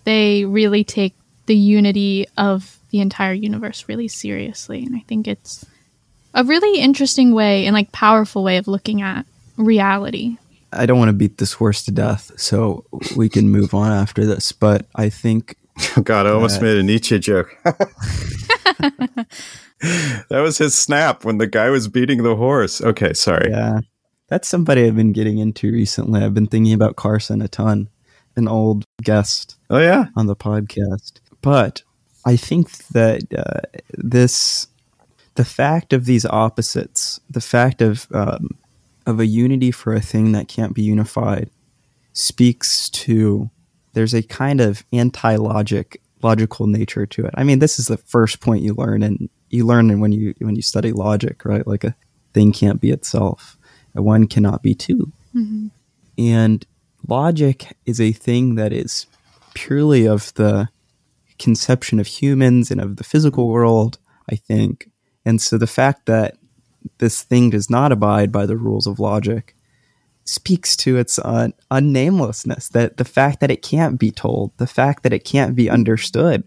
they really take the unity of the entire universe really seriously. And I think it's a really interesting way and like powerful way of looking at reality. I don't want to beat this horse to death, so we can move on after this. But I think. Oh <laughs> God, I almost made a Nietzsche joke. <laughs> <laughs> that was his snap when the guy was beating the horse. Okay, sorry. Yeah. That's somebody I've been getting into recently. I've been thinking about Carson a ton, an old guest. Oh, yeah. On the podcast. But I think that uh, this, the fact of these opposites, the fact of um, of a unity for a thing that can't be unified speaks to there's a kind of anti-logic logical nature to it. I mean, this is the first point you learn and you learn when you when you study logic, right? Like a thing can't be itself. One cannot be 2 mm-hmm. And logic is a thing that is purely of the conception of humans and of the physical world, I think. And so the fact that this thing does not abide by the rules of logic speaks to its uh, unnamelessness that the fact that it can't be told the fact that it can't be understood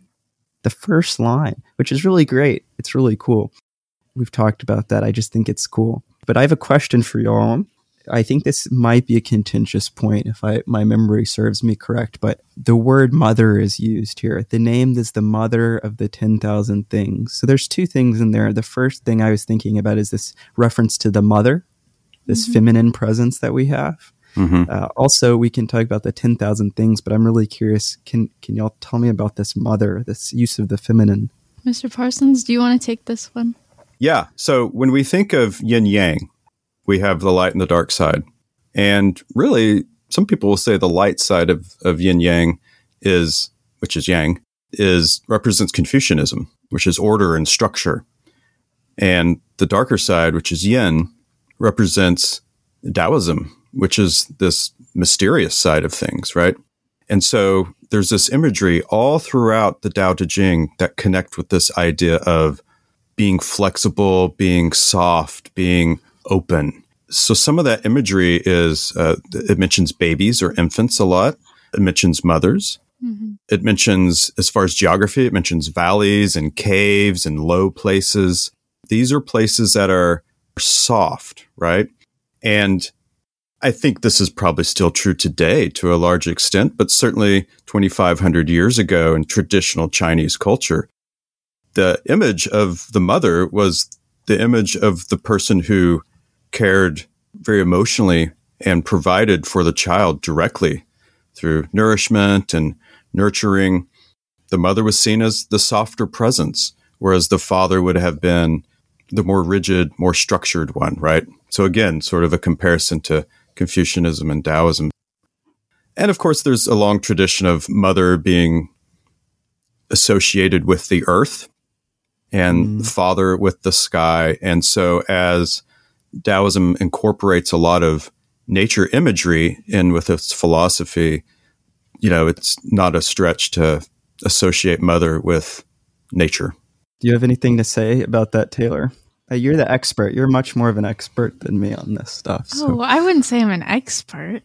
the first line which is really great. It's really cool. We've talked about that. I just think it's cool but i have a question for y'all I think this might be a contentious point if I my memory serves me correct, but the word mother is used here. The name is the mother of the 10,000 things. So there's two things in there. The first thing I was thinking about is this reference to the mother, this mm-hmm. feminine presence that we have. Mm-hmm. Uh, also, we can talk about the 10,000 things, but I'm really curious. Can, can y'all tell me about this mother, this use of the feminine? Mr. Parsons, do you want to take this one? Yeah. So when we think of yin yang, we have the light and the dark side. And really, some people will say the light side of, of yin yang is, which is yang, is represents Confucianism, which is order and structure. And the darker side, which is yin, represents Taoism, which is this mysterious side of things, right? And so there's this imagery all throughout the Tao Te Ching that connect with this idea of being flexible, being soft, being open. So some of that imagery is uh, it mentions babies or infants a lot. It mentions mothers. Mm-hmm. It mentions, as far as geography, it mentions valleys and caves and low places. These are places that are soft, right? And I think this is probably still true today to a large extent, but certainly 2,500 years ago in traditional Chinese culture, the image of the mother was the image of the person who cared very emotionally and provided for the child directly through nourishment and nurturing. The mother was seen as the softer presence, whereas the father would have been the more rigid, more structured one, right? So again, sort of a comparison to Confucianism and Taoism. And of course, there's a long tradition of mother being associated with the earth and father with the sky. And so as Taoism incorporates a lot of nature imagery in with its philosophy, you know, it's not a stretch to associate mother with nature. Do you have anything to say about that, Taylor? Uh, you're the expert. You're much more of an expert than me on this stuff. So. Oh, I wouldn't say I'm an expert.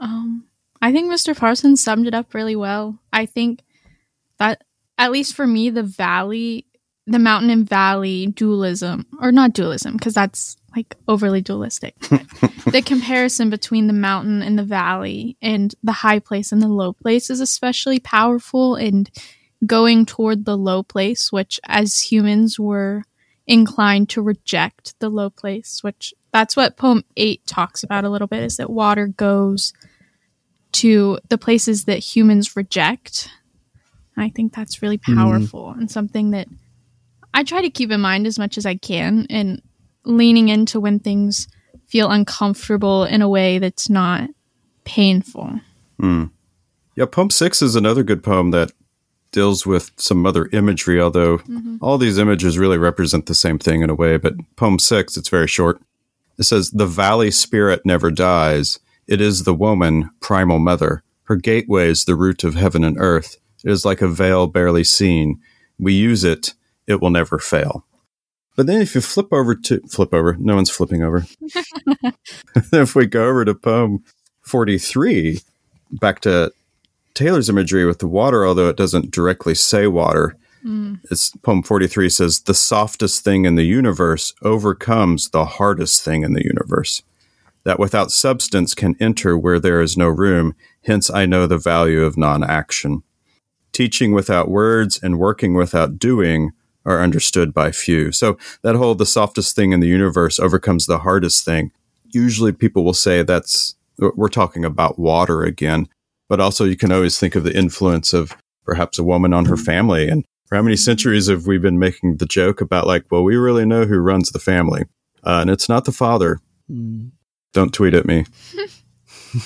Um, I think Mr. Parsons summed it up really well. I think that, at least for me, the valley, the mountain and valley dualism, or not dualism, because that's like overly dualistic. <laughs> the comparison between the mountain and the valley and the high place and the low place is especially powerful and going toward the low place, which as humans were inclined to reject the low place, which that's what poem 8 talks about a little bit is that water goes to the places that humans reject. I think that's really powerful mm. and something that I try to keep in mind as much as I can and leaning into when things feel uncomfortable in a way that's not painful. Mm. Yeah, Poem 6 is another good poem that deals with some other imagery, although mm-hmm. all these images really represent the same thing in a way. But Poem 6, it's very short. It says, The valley spirit never dies. It is the woman, primal mother. Her gateway is the root of heaven and earth. It is like a veil barely seen. We use it, it will never fail. But then if you flip over to flip over, no one's flipping over. <laughs> if we go over to poem 43, back to Taylor's imagery with the water, although it doesn't directly say water, mm. it's poem 43 says, The softest thing in the universe overcomes the hardest thing in the universe. That without substance can enter where there is no room, hence I know the value of non action. Teaching without words and working without doing are understood by few. So that whole the softest thing in the universe overcomes the hardest thing. Usually people will say that's we're talking about water again, but also you can always think of the influence of perhaps a woman on her family and for how many centuries have we been making the joke about like, well, we really know who runs the family, uh, and it's not the father. Mm. Don't tweet at me.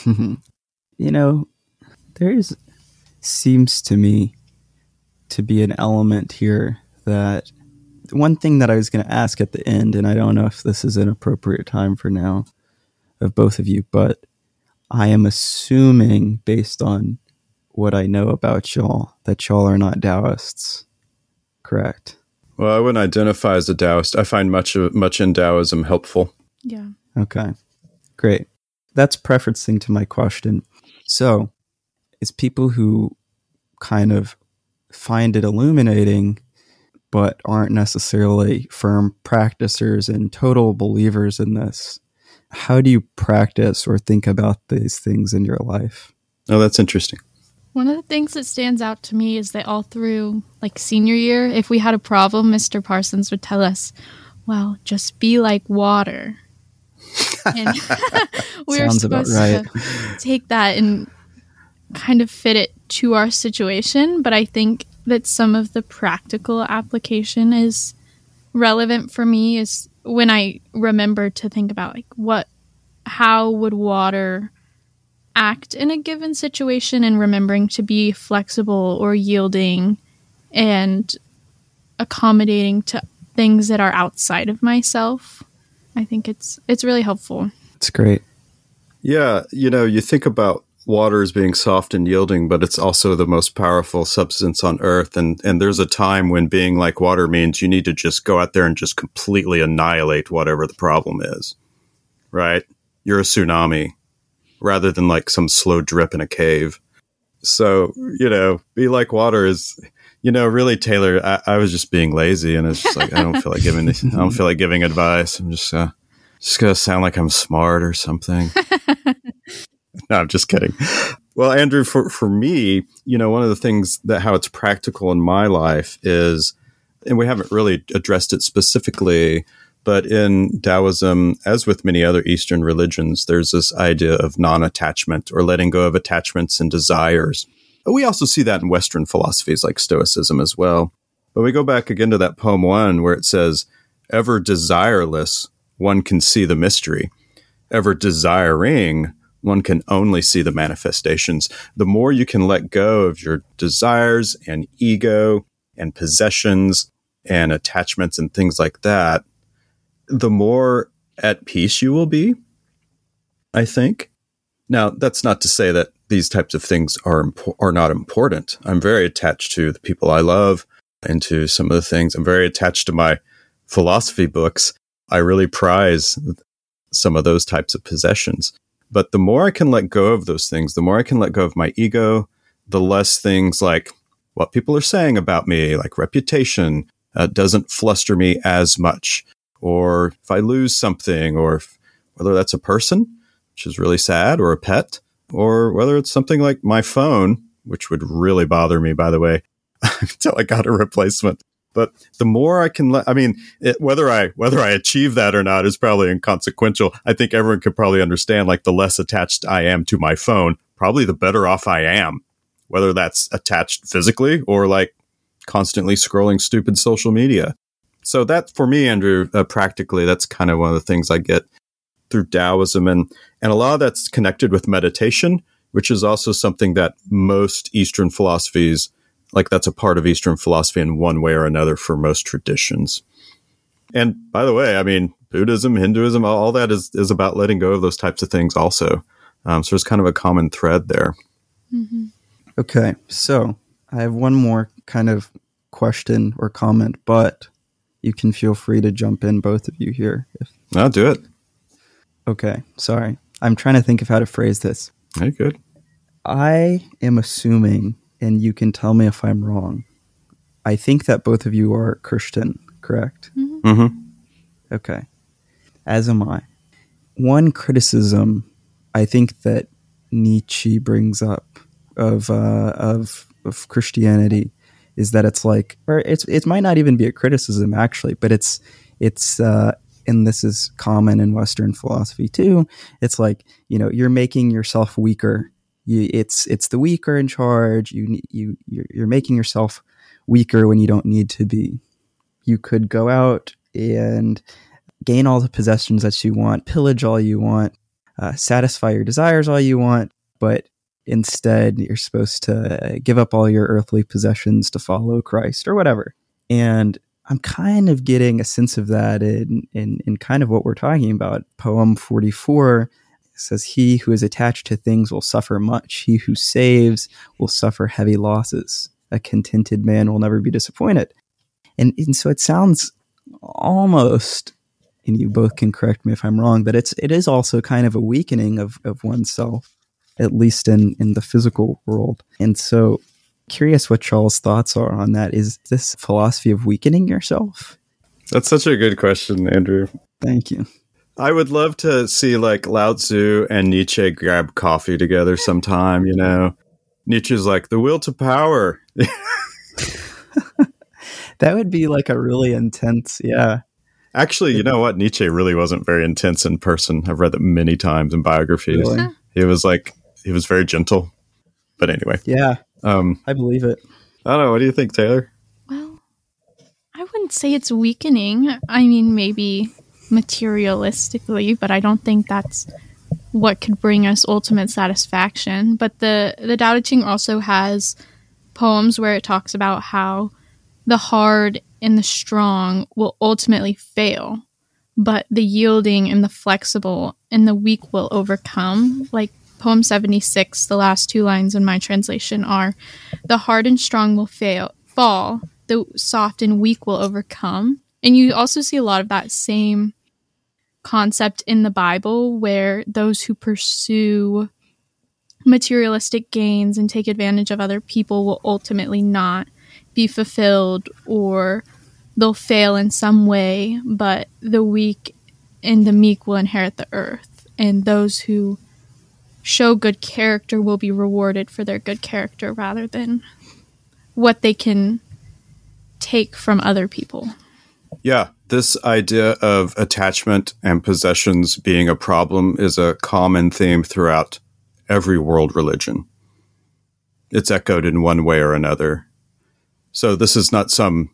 <laughs> you know, there's seems to me to be an element here that one thing that I was going to ask at the end, and I don't know if this is an appropriate time for now of both of you, but I am assuming based on what I know about y'all that y'all are not Taoists, correct? Well, I wouldn't identify as a Taoist. I find much of much in Taoism helpful. Yeah. Okay. Great. That's preferencing to my question. So, it's people who kind of find it illuminating but aren't necessarily firm practicers and total believers in this. How do you practice or think about these things in your life? Oh, that's interesting. One of the things that stands out to me is that all through like senior year, if we had a problem, Mr. Parsons would tell us, well, just be like water. and we <laughs> <laughs> were supposed right. to take that and kind of fit it to our situation. But I think that some of the practical application is relevant for me is when I remember to think about like what how would water act in a given situation and remembering to be flexible or yielding and accommodating to things that are outside of myself. I think it's it's really helpful. It's great. Yeah, you know, you think about water is being soft and yielding, but it's also the most powerful substance on earth. And, and there's a time when being like water means you need to just go out there and just completely annihilate whatever the problem is, right? You're a tsunami rather than like some slow drip in a cave. So, you know, be like water is, you know, really, Taylor, I, I was just being lazy and it's just like, I don't feel like giving, I don't feel like giving advice. I'm just, uh, just gonna sound like I'm smart or something. <laughs> <laughs> no, I'm just kidding. Well, Andrew, for, for me, you know, one of the things that how it's practical in my life is, and we haven't really addressed it specifically, but in Taoism, as with many other Eastern religions, there's this idea of non attachment or letting go of attachments and desires. We also see that in Western philosophies like Stoicism as well. But we go back again to that poem one where it says, ever desireless, one can see the mystery. Ever desiring, one can only see the manifestations. The more you can let go of your desires and ego and possessions and attachments and things like that, the more at peace you will be, I think. Now, that's not to say that these types of things are impo- are not important. I'm very attached to the people I love and to some of the things. I'm very attached to my philosophy books. I really prize some of those types of possessions. But the more I can let go of those things, the more I can let go of my ego, the less things like what people are saying about me, like reputation, uh, doesn't fluster me as much. Or if I lose something, or if, whether that's a person, which is really sad, or a pet, or whether it's something like my phone, which would really bother me, by the way, <laughs> until I got a replacement. But the more I can let, I mean, it, whether I, whether I achieve that or not is probably inconsequential. I think everyone could probably understand like the less attached I am to my phone, probably the better off I am, whether that's attached physically or like constantly scrolling stupid social media. So that for me, Andrew, uh, practically, that's kind of one of the things I get through Taoism. And, and a lot of that's connected with meditation, which is also something that most Eastern philosophies like that's a part of Eastern philosophy in one way or another for most traditions. And by the way, I mean, Buddhism, Hinduism, all that is, is about letting go of those types of things also. Um, so there's kind of a common thread there. Mm-hmm. Okay. So I have one more kind of question or comment, but you can feel free to jump in, both of you here. If... No, do it. Okay. Sorry. I'm trying to think of how to phrase this. Hey, good. I am assuming and you can tell me if I'm wrong. I think that both of you are Christian, correct? Mm-hmm. Mm-hmm. Okay. As am I. One criticism I think that Nietzsche brings up of uh, of of Christianity is that it's like, or it's it might not even be a criticism actually, but it's it's uh, and this is common in Western philosophy too. It's like you know you're making yourself weaker you, it's it's the weaker in charge. You you you're, you're making yourself weaker when you don't need to be. You could go out and gain all the possessions that you want, pillage all you want, uh, satisfy your desires all you want, but instead you're supposed to give up all your earthly possessions to follow Christ or whatever. And I'm kind of getting a sense of that in, in, in kind of what we're talking about. Poem 44 says, He who is attached to things will suffer much. He who saves will suffer heavy losses. A contented man will never be disappointed. And, and so it sounds almost, and you both can correct me if I'm wrong, but it's it is also kind of a weakening of, of oneself, at least in, in the physical world. And so curious what Charles' thoughts are on that. Is this philosophy of weakening yourself? That's such a good question, Andrew. Thank you. I would love to see like Lao Tzu and Nietzsche grab coffee together sometime, you know. Nietzsche's like the will to power. <laughs> that would be like a really intense, yeah. Actually, you know what? Nietzsche really wasn't very intense in person. I've read that many times in biographies. Really? He was like he was very gentle. But anyway. Yeah. Um I believe it. I don't know. What do you think, Taylor? Well, I wouldn't say it's weakening. I mean, maybe materialistically, but I don't think that's what could bring us ultimate satisfaction. But the the Tao Te Ching also has poems where it talks about how the hard and the strong will ultimately fail, but the yielding and the flexible and the weak will overcome. Like poem 76, the last two lines in my translation are the hard and strong will fail fall, the soft and weak will overcome. And you also see a lot of that same concept in the Bible where those who pursue materialistic gains and take advantage of other people will ultimately not be fulfilled or they'll fail in some way, but the weak and the meek will inherit the earth. And those who show good character will be rewarded for their good character rather than what they can take from other people. Yeah, this idea of attachment and possessions being a problem is a common theme throughout every world religion. It's echoed in one way or another. So, this is not some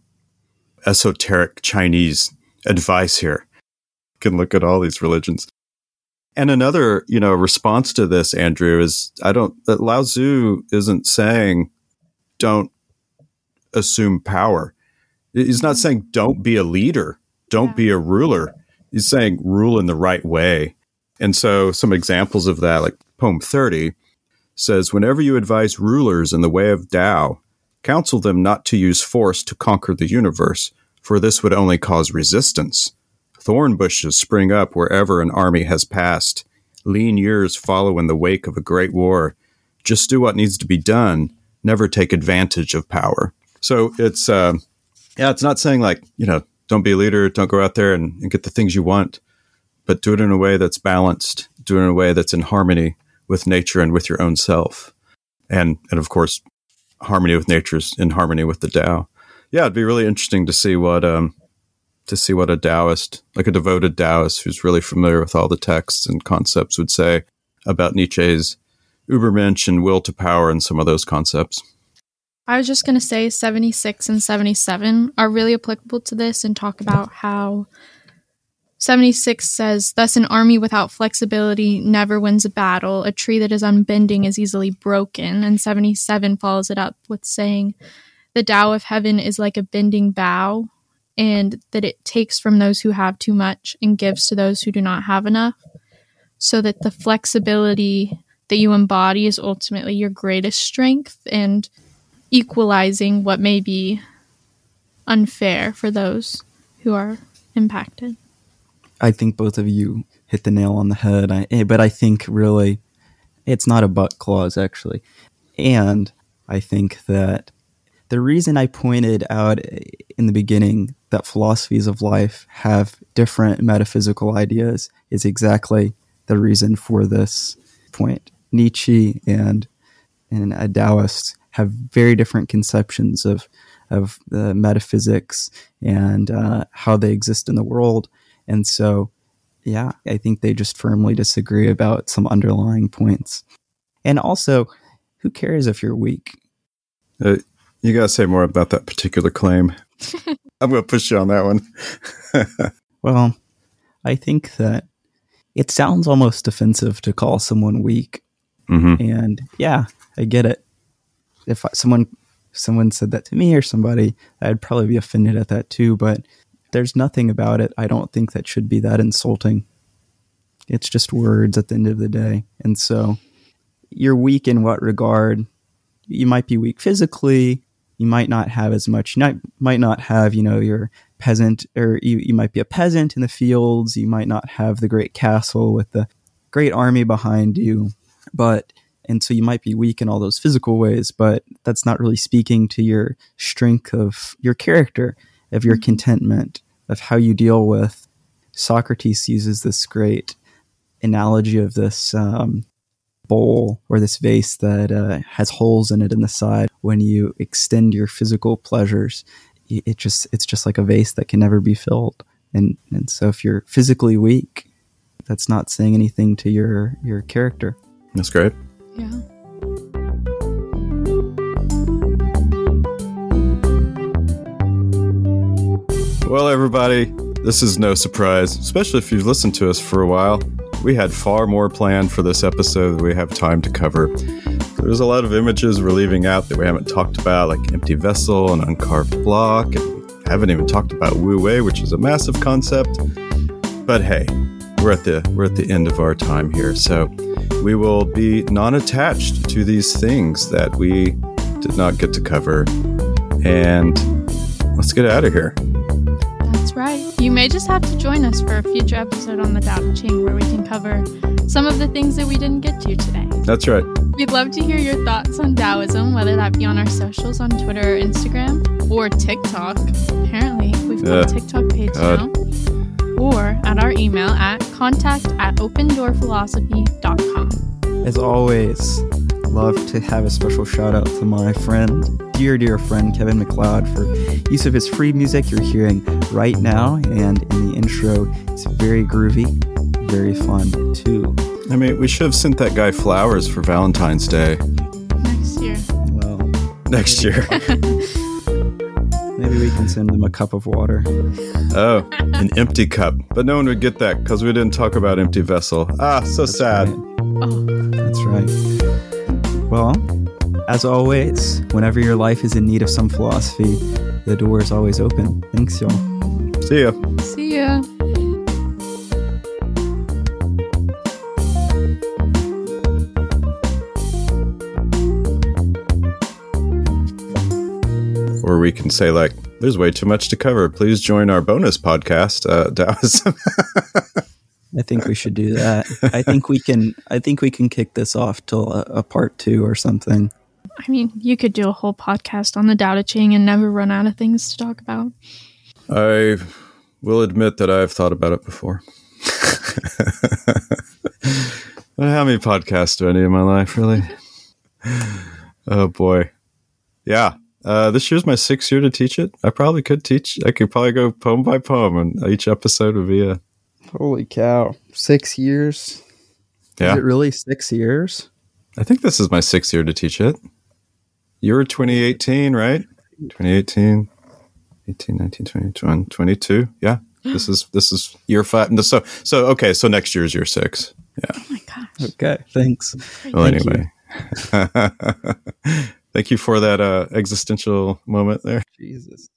esoteric Chinese advice here. You can look at all these religions. And another, you know, response to this, Andrew, is I don't that Lao Tzu isn't saying don't assume power. He's not saying don't be a leader, don't Yeah. be a ruler. He's saying rule in the right way. And so some examples of that, like poem 30 says, whenever you advise rulers in the way of Tao, counsel them not to use force to conquer the universe, for this would only cause resistance. Thorn bushes spring up wherever an army has passed. Lean years follow in the wake of a great war. Just do what needs to be done. Never take advantage of power. So it's, uh, yeah, it's not saying like, you know, don't be a leader, don't go out there and, and get the things you want, but do it in a way that's balanced, do it in a way that's in harmony with nature and with your own self. And, and of course, harmony with nature is in harmony with the Tao. Yeah, it'd be really interesting to see what, um, to see what a Taoist, like a devoted Taoist who's really familiar with all the texts and concepts, would say about Nietzsche's Übermensch and will to power and some of those concepts. I was just going to say 76 and 77 are really applicable to this and talk about how 76 says, Thus, an army without flexibility never wins a battle. A tree that is unbending is easily broken. And 77 follows it up with saying, The Tao of heaven is like a bending bough, and that it takes from those who have too much and gives to those who do not have enough. So that the flexibility that you embody is ultimately your greatest strength and equalizing what may be unfair for those who are impacted. I think both of you hit the nail on the head. I, eh, but I think really it's not a but clause, actually. And I think that the reason I pointed out in the beginning that philosophies of life have different metaphysical ideas is exactly the reason for this point. Nietzsche and and a Taoist have very different conceptions of of the metaphysics and uh, how they exist in the world. And so, yeah, I think they just firmly disagree about some underlying points. And also, who cares if you're weak? Uh, you got to say more about that particular claim. <laughs> I'm going to push you on that one. <laughs> Well, I think that it sounds almost offensive to call someone weak. hmm And yeah, I get it. If someone someone said that to me or somebody, I'd probably be offended at that too. But there's nothing about it. I don't think that should be that insulting. It's just words at the end of the day. And so you're weak in what regard? You might be weak physically. You might not have as much. You might, might not have, you know, your peasant, or you, you might be a peasant in the fields. You might not have the great castle with the great army behind you. But and so you might be weak in all those physical ways but that's not really speaking to your strength of your character of your contentment of how you deal with socrates uses this great analogy of this um, bowl or this vase that uh, has holes in it in the side. When you extend your physical pleasures it just it's just like a vase that can never be filled. And and so if you're physically weak that's not saying anything to your your character. That's great. Yeah. Well, everybody, this is no surprise, especially if you've listened to us for a while. We had far more planned for this episode than we have time to cover. There's a lot of images we're leaving out that we haven't talked about, like Empty Vessel and Uncarved Block, and we haven't even talked about Wu Wei, which is a massive concept. But hey, we're at the we're at the end of our time here, so we will be non-attached to these things that we did not get to cover. And let's get out of here. That's right. You may just have to join us for a future episode on the Tao Te Ching where we can cover some of the things that we didn't get to today. That's right. We'd love to hear your thoughts on Taoism, whether that be on our socials on Twitter or Instagram or TikTok. Apparently, we've got Yeah. a uh, TikTok page God. now. Or at our email at contact at opendoorphilosophy.com. As always, love to have a special shout out to my friend, dear, dear friend Kevin MacLeod for use of his free music you're hearing right now. And in the intro, it's very groovy, very fun too. I mean, we should have sent that guy flowers for Valentine's Day Next year. Well, next year. <laughs> <laughs> Maybe we can send them a cup of water. Oh, an empty cup. But no one would get that because we didn't talk about empty vessel. Ah, so That's sad. right. That's right. Well, as always, whenever your life is in need of some philosophy, the door is always open. Thanks, y'all. See ya. See ya. We can say, like, there's way too much to cover. Please join our bonus podcast, uh, <laughs> Taoism. I think we should do that. I think we can. I think we can kick this off till a, a part two or something. I mean, you could do a whole podcast on the Tao Te Ching and never run out of things to talk about. I will admit that I've thought about it before. <laughs> How many podcasts do I need in my life, really? Oh boy, yeah. Uh, this year's my sixth year to teach it. I probably could teach. I could probably go poem by poem, and each episode would be a Holy cow! Six years. yeah. Is it really six years? I think this is my sixth year to teach it. You were 2018, right? 2018, 18, 19, 20, 21, 22. Yeah. This is this is year five. No, So so okay. So next year is year six. Yeah. Oh my gosh. Okay, thanks. Well, Thank anyway. <laughs> Thank you for that uh, existential moment there. Jesus.